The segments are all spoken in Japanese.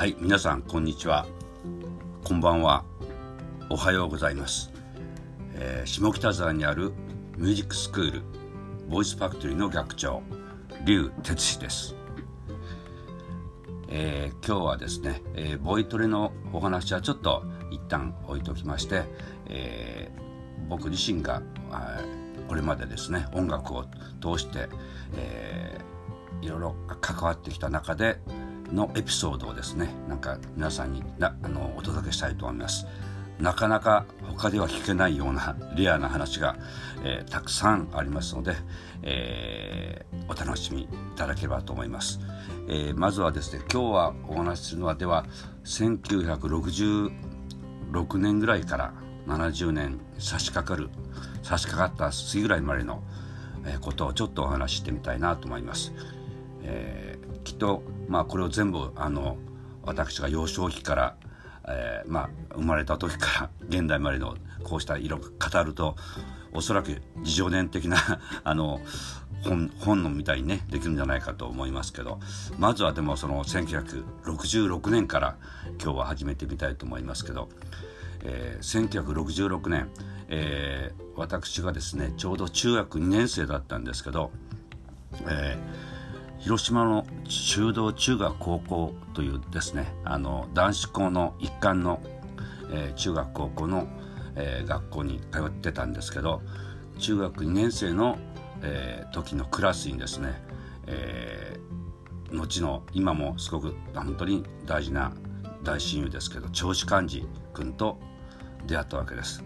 はい皆さんこんにちは。こんばんは。おはようございます、えー、下北沢にあるミュージックスクールボイスファクトリーの学長劉哲司です、えー、今日はですね、えー、ボイトレのお話はちょっと一旦置いときまして、え僕自身がこれまでですね音楽を通して、えいろいろ関わってきた中でのエピソードをですねなんか皆さんになあのお届けしたいと思いますなかなか他では聞けないようなレアな話が、えー、たくさんありますので、えー、お楽しみいただければと思います、えー、まずはですね今日はお話しするのはでは1966年ぐらいから70年差し掛かる差し掛かった次ぐらいまでのことをちょっとお話ししてみたいなと思います。え、きっと、まあ、これを全部あの私が幼少期から、えーまあ、生まれた時から 現代までのこうした色を語るとおそらく自叙伝的な あの本本のみたいにねできるんじゃないかと思いますけどまずはでもその1966年から今日は始めてみたいと思いますけど、えー、1966年、えー、私がですねちょうど中学2年生だったんですけど、えー広島の修道中学高校というですねあの男子校の一貫の、えー、中学高校の、えー、学校に通ってたんですけど中学2年生の、えー、時のクラスにですね、えー、後の今もすごく本当に大事な大親友ですけど長子寛治君と出会ったわけです。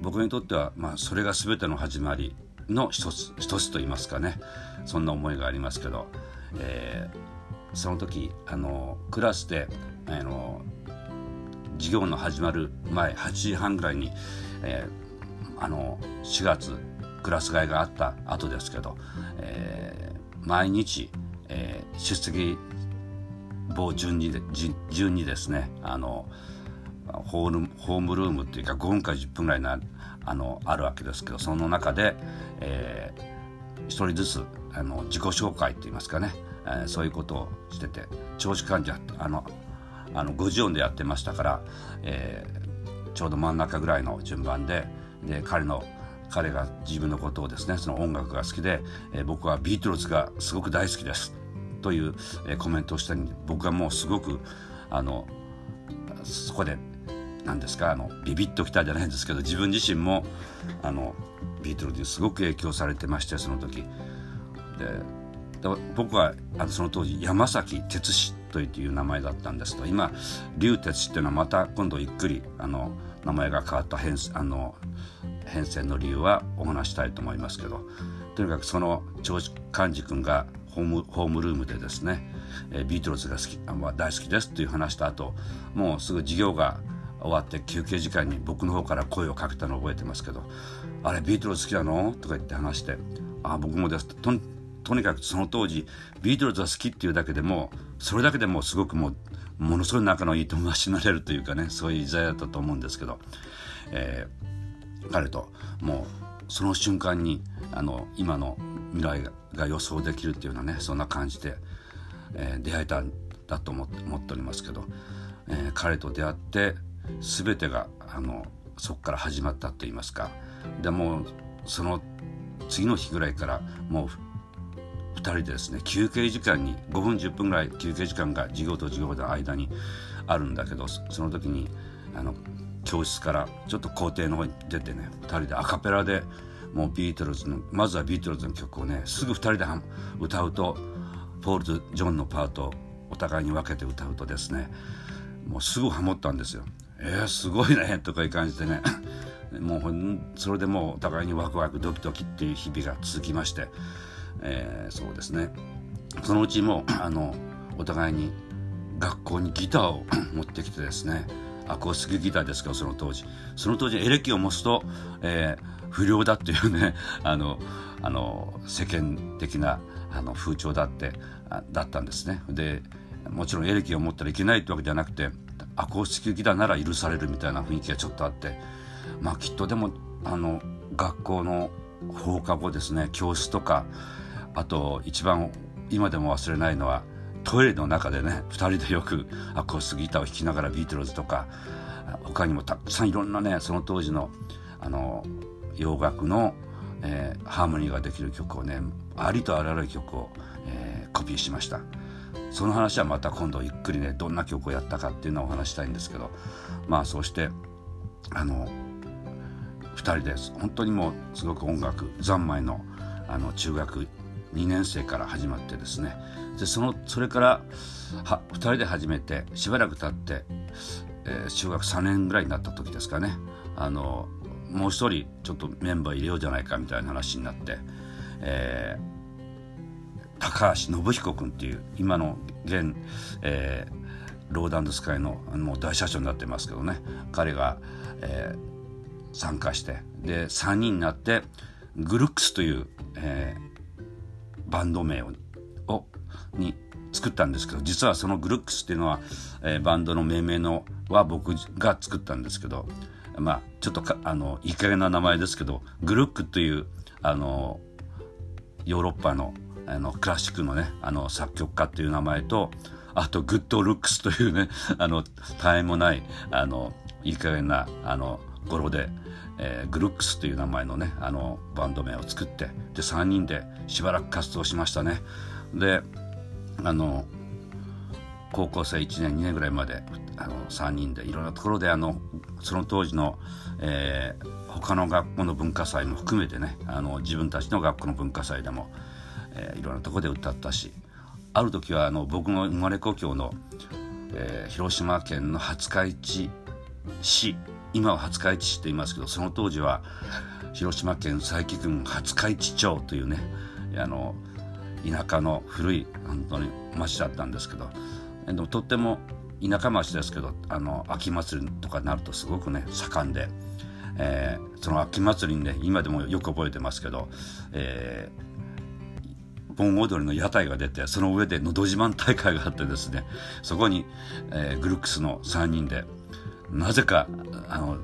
僕にとっては、まあ、それが全ての始まりの一つ一つと言いますかねそんな思いがありますけど、えー、その時あのクラスであの授業の始まる前8時半ぐらいに、えー、あの4月クラス替えがあった後ですけど、えー、毎日、えー、出席簿順に順にですねあのホールホームルームっていうか5分か10分ぐらいなあのあるわけですけどその中で、えー、一人ずつあの自己紹介といいますかね、えー、そういうことをしてて長時間じゃあのあの50音でやってましたから、えー、ちょうど真ん中ぐらいの順番でで彼の彼が自分のことをですねその音楽が好きで、えー、僕はビートルズがすごく大好きですという、えー、コメントをしたに僕はもうすごくあのそこで何ですかあのビビッときたじゃないんですけど自分自身もあのビートルズにすごく影響されてましてその時。で僕はあのその当時山崎哲司という名前だったんですと。今龍哲司っていうのはまた今度ゆっくりあの名前が変わった変あの変遷の理由はお話したいと思いますけど。とにかくその長寛治君がホームホームルームでですね、えー、ビートルズが好き、あ、大好きですという話した後もうすぐ授業が終わって休憩時間に僕の方から声をかけたのを覚えてますけど「あれビートルズ好きなの?」とか言って話して「あ僕もです」ととにかくその当時ビートルズが好きっていうだけでもそれだけでもすごくもうものすごい仲のいい友達になれるというかねそういう時代だったと思うんですけど、えー、彼ともうその瞬間にあの今の未来が予想できるっていうようなねそんな感じで、えー、出会えたんだと思っておりますけど、えー、彼と出会って全てがあのそこから始まったと言いますか。でもその次の日ぐらいからもう2人でですね休憩時間に5分10分ぐらい休憩時間が授業と授業の間にあるんだけどその時にあの教室からちょっと校庭の方に出てね2人でアカペラでもうビートルズのまずはビートルズの曲をねすぐ2人で歌うとポールとジョンのパートをお互いに分けて歌うとですねもうすぐハモったんですよ。えー、すごいねとかいう感じでね もうそれでもうお互いにワクワクドキドキっていう日々が続きまして、えー、そうですね。そのうちも あのお互いに学校にギターを 持ってきてですねアコースティックギターですけどその当時。その当時エレキを持つと、えー、不良だっていうね あのあの世間的なあの風潮だってだったんですね。でもちろんエレキを持ったらいけないってわけじゃなくてアコースティックギターなら許されるみたいな雰囲気がちょっとあってまあきっとでもあの学校の放課後ですね教室とかあと一番今でも忘れないのはトイレの中でね2人でよくアコースギターを弾きながらビートルズとか他にもたくさんいろんなねその当時のあの洋楽の、えー、ハーモニーができる曲をねありとあらゆる曲を、えー、コピーしました。その話はまた今度ゆっくりねどんな曲をやったかっていうのをお話したいんですけどまあそうしてあの2人です。本当にもうすごく音楽三昧のあの中学2年生から始まってですね。でそのそれからは2人で始めてしばらく経って、えー、中学3年ぐらいになった時ですかね。あのもう一人ちょっとメンバー入れようじゃないかみたいな話になって、えー、高橋信彦君っていう今の現、えー、ローダンドスカイのもう大社長になってますけどね。彼が、えー、参加してで3人になってグルックスという、えー、バンド名ををに作ったんですけど実はそのグルックスっていうのは、えー、バンドの命名のは僕が作ったんですけどまあちょっとかあのいい加減な名前ですけどグルックというあのヨーロッパのあのクラシックのねあの作曲家っていう名前とあとグッドルックスというねあの絶えもないあのいい加減なあの語呂で、えー、グルックスという名前のねあのバンド名を作ってで3人でしばらく活動しましたね。であの高校生1年2年ぐらいまであの3人でいろんなところであのその当時の、えー、他の学校の文化祭も含めてねあの自分たちの学校の文化祭でも、えー、いろんなところで歌ったしある時はあの僕の生まれ故郷の、えー、広島県の廿日市市今は廿日市市と言いますけどその当時は広島県佐伯郡廿日市町というねあの田舎の古い本当に町だったんですけどでもとっても田舎町ですけどあの秋祭りとかになるとすごくね盛んで、えー、その秋祭りにね今でもよく覚えてますけど、えー、盆踊りの屋台が出てその上で「のど自慢」大会があってですねそこに、えー、グルックスの3人でなぜかあの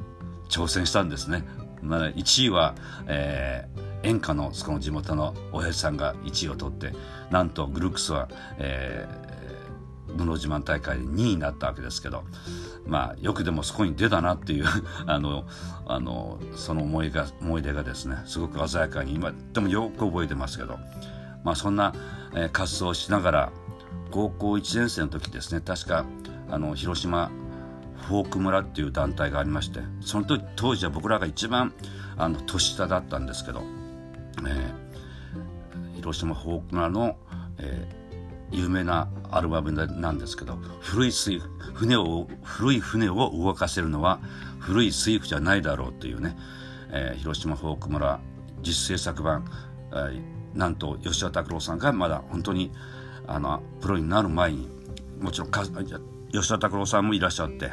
挑戦したんですね。まあ、1位は、えー演歌のその地元の親父さんが1位を取ってなんとグルークスは、えー、のど自慢大会で2位になったわけですけどまあよくでもそこに出たなっていう あのあのその思いが思い出がですねすごく鮮やかに今でもよく覚えてますけど、まあ、そんな、えー、活動をしながら高校1年生の時ですね確かあの広島フォーク村っていう団体がありましてその時当時は僕らが一番あの年下だったんですけどえー、広島フォークナーの、えー、有名なアルバムなんですけど古い水船を古い船を動かせるのは古い水夫じゃないだろうというね、えー、広島フォーク村実製作版、えー、なんと吉田拓郎さんがまだ本当にあのプロになる前にもちろんか吉田拓郎さんもいらっしゃって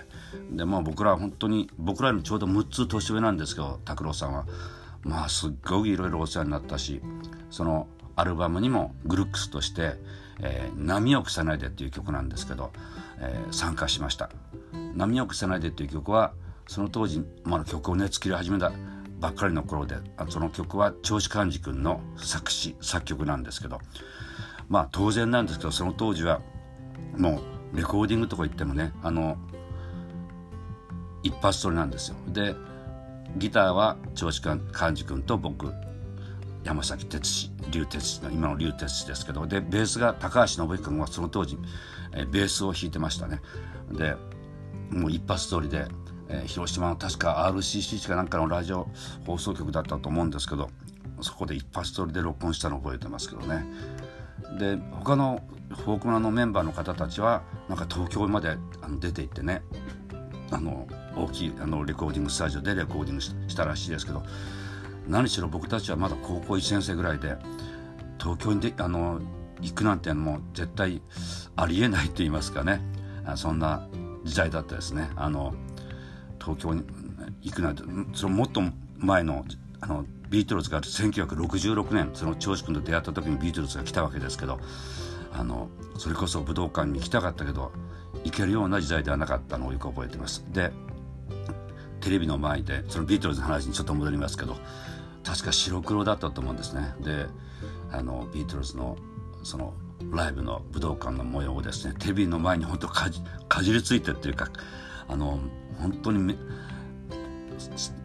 でも僕らは本当に僕らよりちょうど6つ年上なんですけど拓郎さんは。まあすっごくいろいろお世話になったしそのアルバムにもグルックスとして「えー、波を消さないで」っていう曲なんですけど、えー、参加しました「波を消さないで」っていう曲はその当時まだ曲をね作り始めたばっかりの頃でその曲は長司寛治君の作詞作曲なんですけどまあ当然なんですけどその当時はもうレコーディングとか言ってもねあの一発撮りなんですよ。でギターは長司寛治君と僕山崎哲司竜哲司の今の竜哲司ですけどでベースが高橋信彦君はその当時、えベースを弾いてましたね。でもう一発通りで、えー、広島の確か RCC かなんかのラジオ放送局だったと思うんですけどそこで一発通りで録音したのを覚えてますけどね。で他のフォークマのメンバーの方たちはなんか東京まであの出て行ってねあの大きいあのレコーディングスタジオでレコーディングしたらしいですけど何しろ僕たちはまだ高校1年生ぐらいで東京にであの行くなんてもう絶対ありえないと言いますかね。そんな時代だったですね。あの東京に行くなんてそのもっと前のあのビートルズが1966年その長司君と出会った時にビートルズが来たわけですけどあのそれこそ武道館に行きたかったけど行けるような時代ではなかったのをよく覚えてます。でテレビの前でそのビートルズの話にちょっと戻りますけど確か白黒だったと思うんですね。であのビートルズのそのライブの武道館の模様をですねテレビの前に本当かじかじりついてっていうかあの本当に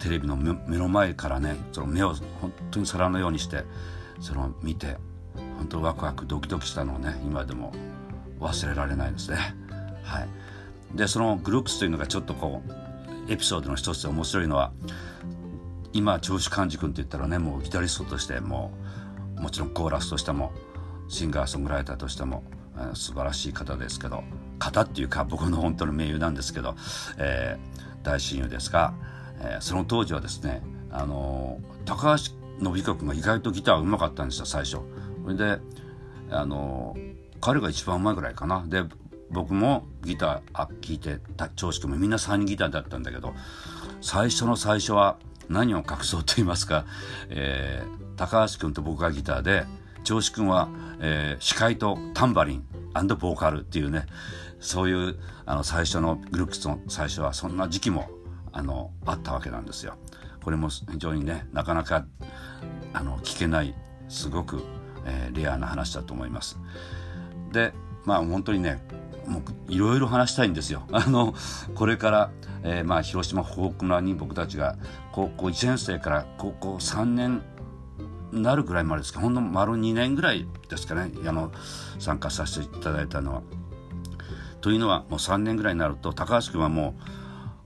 テレビの目の前からねその目を本当に皿のようにしてその見て本当ワクワクドキドキしたのをね今でも忘れられないですね。はい、でそのグループスというのがちょっとこうエピソードの一つで面白いのは今長州寛治君って言ったらねもうギタリストとしてもうもちろんコーラスとしてもシンガーソングライターとしても、えー、素晴らしい方ですけど方っていうか僕の本当の盟友なんですけど、えー、大親友ですが、えー、その当時はですね、あの高橋信彦君が意外とギターうまかったんですよ最初。それで、あの彼が一番うまいぐらいかな。で僕もギター聴いて長州君もみんな3人ギターだったんだけど最初の最初は何を隠そうと言いますか、えー、高橋君と僕がギターで長州君は、えー、司会とタンバリンボーカルっていうねそういうあの最初のグループの最初はそんな時期もあのあったわけなんですよ。これも非常にねなかなかあの聞けないすごく、えー、レアな話だと思います。でまあ本当にねもういろいろ話したいんですよ。あのこれから、えー、まあ広島フォーク村に僕たちが高校1年生から高校3年なるぐらいまでですかほんの丸2年ぐらいですかねあの参加させていただいたのは。というのはもう3年ぐらいになると高橋君はもう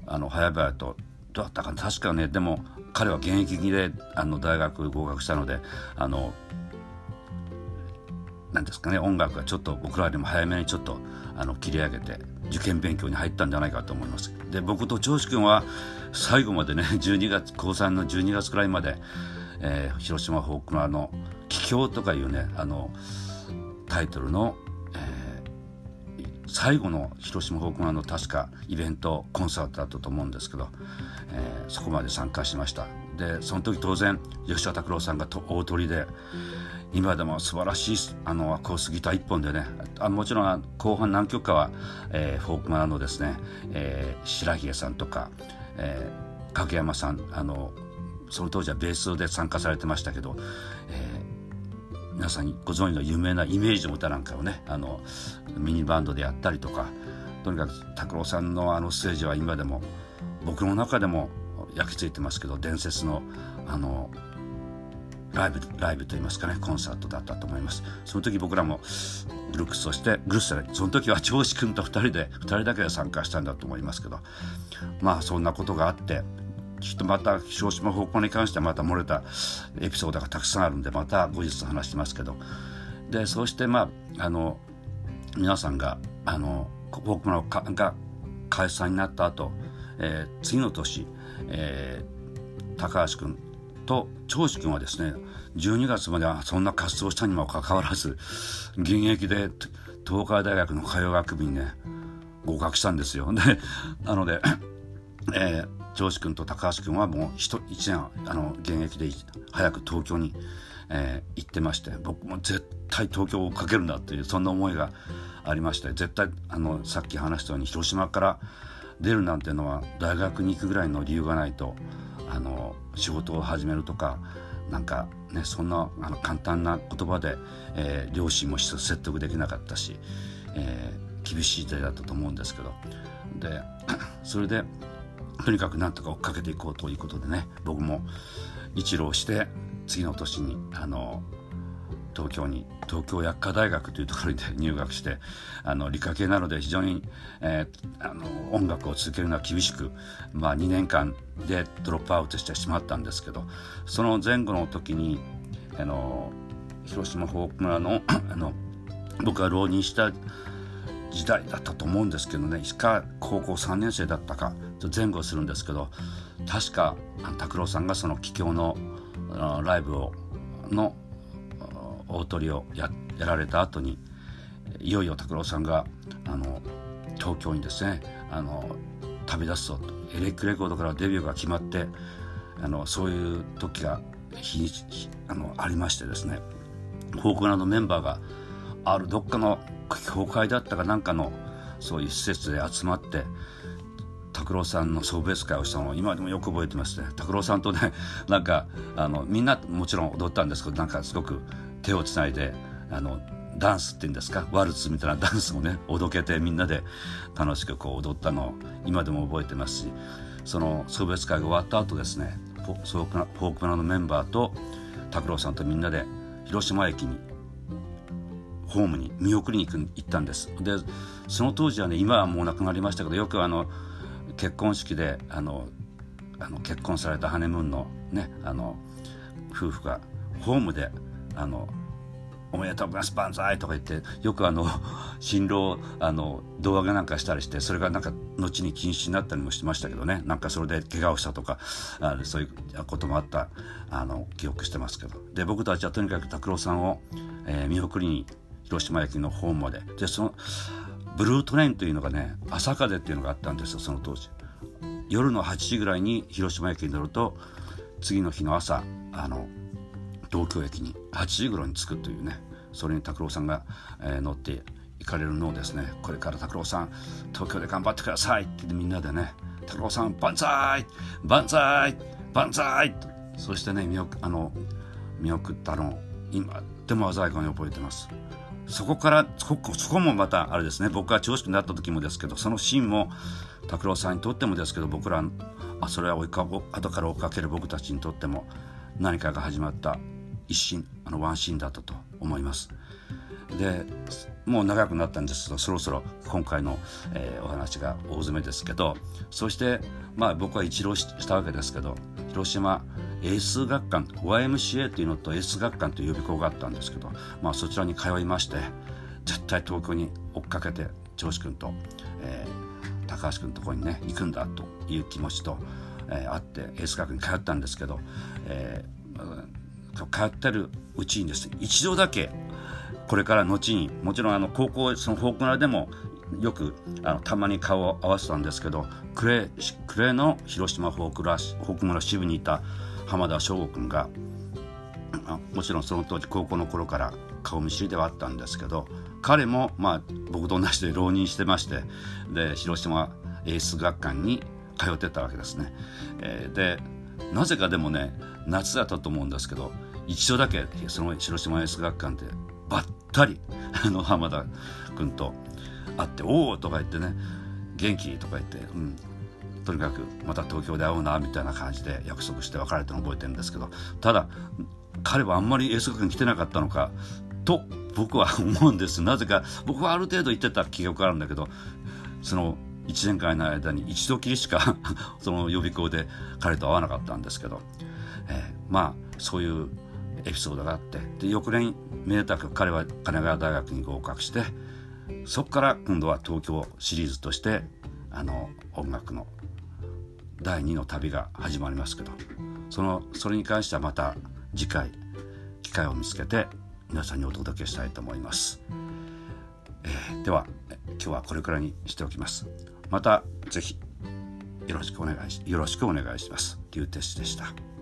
あの早々とどうだったか確かねでも彼は現役であの大学合格したのであのなんですかね音楽がちょっと僕らよりも早めにちょっとあの切り上げて受験勉強に入ったんじゃないかと思います。で僕と長志君は最後までね 12月高3の12月くらいまで、えー、広島フォークのあの「帰郷」とかいうねあのタイトルの、えー、最後の広島フォークナーの確かイベントコンサートだったと思うんですけど、えー、そこまで参加しましたでその時当然吉田拓郎さんが大鳥で今でも素晴らしいあのアコースギター1本でねあもちろん後半何曲かは、えー、フォークマンのですね、えー、白髭さんとか、えー、影山さんあのその当時はベースで参加されてましたけど、えー、皆さんご存知の有名なイメージの歌なんかをねあのミニバンドでやったりとかとにかく拓郎さんのあのステージは今でも僕の中でも焼き付いてますけど伝説のあのライブライブといいますかねコンサートだったと思います。その時僕らもグループとしてグループその時は長志君と2人で2人だけで参加したんだと思いますけど。まあそんなことがあってちょっとまた広島方向に関してはまた漏れたエピソードがたくさんあるんでまた後日話しますけど。でそうしてまああの皆さんがあの僕のかが解散になった後、えー、次の年、えー、高橋君と長志君はですね12月まではそんな活動したにもかかわらず現役で東海大学の歌謡学部にね合格したんですよ。でなので、えー、長志君と高橋君はもう1年あの現役で早く東京に、えー、行ってまして僕も絶対東京をかけるんだっていうそんな思いがありまして絶対あのさっき話したように広島から出るなんてのは大学に行くぐらいの理由がないとあの仕事を始めるとかなんかねそんなあの簡単な言葉で、えー、両親も説得できなかったし、えー、厳しい時代だったと思うんですけど。で それでとにかくなんとか追っかけていこうということでね僕も一浪して次の年にあの東京に東京薬科大学というところで入学してあの理科系なので非常に、えー、あの音楽を続けるのは厳しく、まあ、2年間でドロップアウトしてしまったんですけどその前後の時にあの広島フォーク村の あの僕が浪人した時代だったと思うんですけどね石川高校3年生だったか前後するんですけど確か拓郎さんがその帰郷のライブをの大トリをややられた後にいよいよ拓郎さんがあの東京にですねあの旅立つぞと。エレックレコードからデビューが決まってあのそういう時が日にちあのありましてですね。フォークランドメンバーがあるどっかの教会だったかなんかのそういう施設で集まって拓郎さんの送別会をしたのを今でもよく覚えてますね。拓郎さんとねなんかあのみんなもちろん踊ったんですけどなんかすごく手をつないであのダンスっていうんですか？ワルツみたいなダンスをねおどけてみんなで楽しくこう踊ったのを今でも覚えてますしその送別会が終わった後ですねフォークナのメンバーと拓郎さんとみんなで広島駅にホームに見送りに行ったんです。でその当時はね今はもう亡くなりましたけどよくあの結婚式であのあの結婚されたハネムーンのねあの夫婦がホームであのおめでとうございます万歳とか言ってよくあの 新郎あの胴上げなんかしたりしてそれがなんか後に禁止になったりもしてましたけどね。なんかそれで怪我をしたとかあそういうこともあったあの記憶してますけど。で僕たちはとにかく拓郎さんを、えー、見送りに広島駅のホームまで。でそのブルートレインというのがね朝風っていうのがあったんですよその当時。夜の8時ぐらいに広島駅に乗ると次の日の朝あの東京駅に8時頃に着くというねそれに拓郎さんが、えー、乗って行かれるのをですねこれから拓郎さん東京で頑張ってくださいってみんなでね拓郎さん万歳万歳万歳とそしてね見送あの見送ったのを今でも鮮やかに覚えてます。そこからそこそこもまたあれですね僕が調子になった時もですけどそのシーンも拓郎さんにとってもですけど僕らあそれは追いか後から追っかける僕たちにとっても何かが始まった一心あのワンシーンだったと思います。でもう長くなったんですけどそろそろ今回の、えー、お話が大詰めですけどそしてまあ僕は一浪したわけですけど広島エース学館 YMCA というのとエース学館という予備校があったんですけど、まあ、そちらに通いまして絶対東京に追っかけて長志君と、えー、高橋君のところにね行くんだという気持ちと、えー、あってエース学に通ったんですけど、えー、通ってるうちにですね一度だけこれから後にもちろんあの高校そのフォークナーでもよくあのたまに顔を合わせたんですけど暮れの広島フォークラフォーク村支部にいた浜田省吾君がもちろんその当時高校の頃から顔見知りではあったんですけど彼もまあ僕と同じで浪人してましてで広島エース学館に通ってたわけですね。えー、でなぜかでもね夏だったと思うんですけど一度だけその広島エース学館でばったり あの浜田君と会って「おお!」とか言ってね「元気?」とか言って「うんとにかくまた東京で会おうなみたいな感じで約束して別れたの覚えてるんですけどただ彼はあんまりエース学に来てなかったのかと僕は思うんですなぜか僕はある程度言ってた記憶があるんだけどその1年間の間に一度きりしか その予備校で彼と会わなかったんですけど、えー、まあそういうエピソードがあってで翌年めでたく彼は神奈川大学に合格してそこから今度は東京シリーズとしてあの音楽の第2の旅が始まりますけどそのそれに関してはまた次回機会を見つけて皆さんにお届けしたいと思います、えー、では今日はこれくらいにしておきます。また是非よろしくお願いしよろしくお願いします。リュウテでした。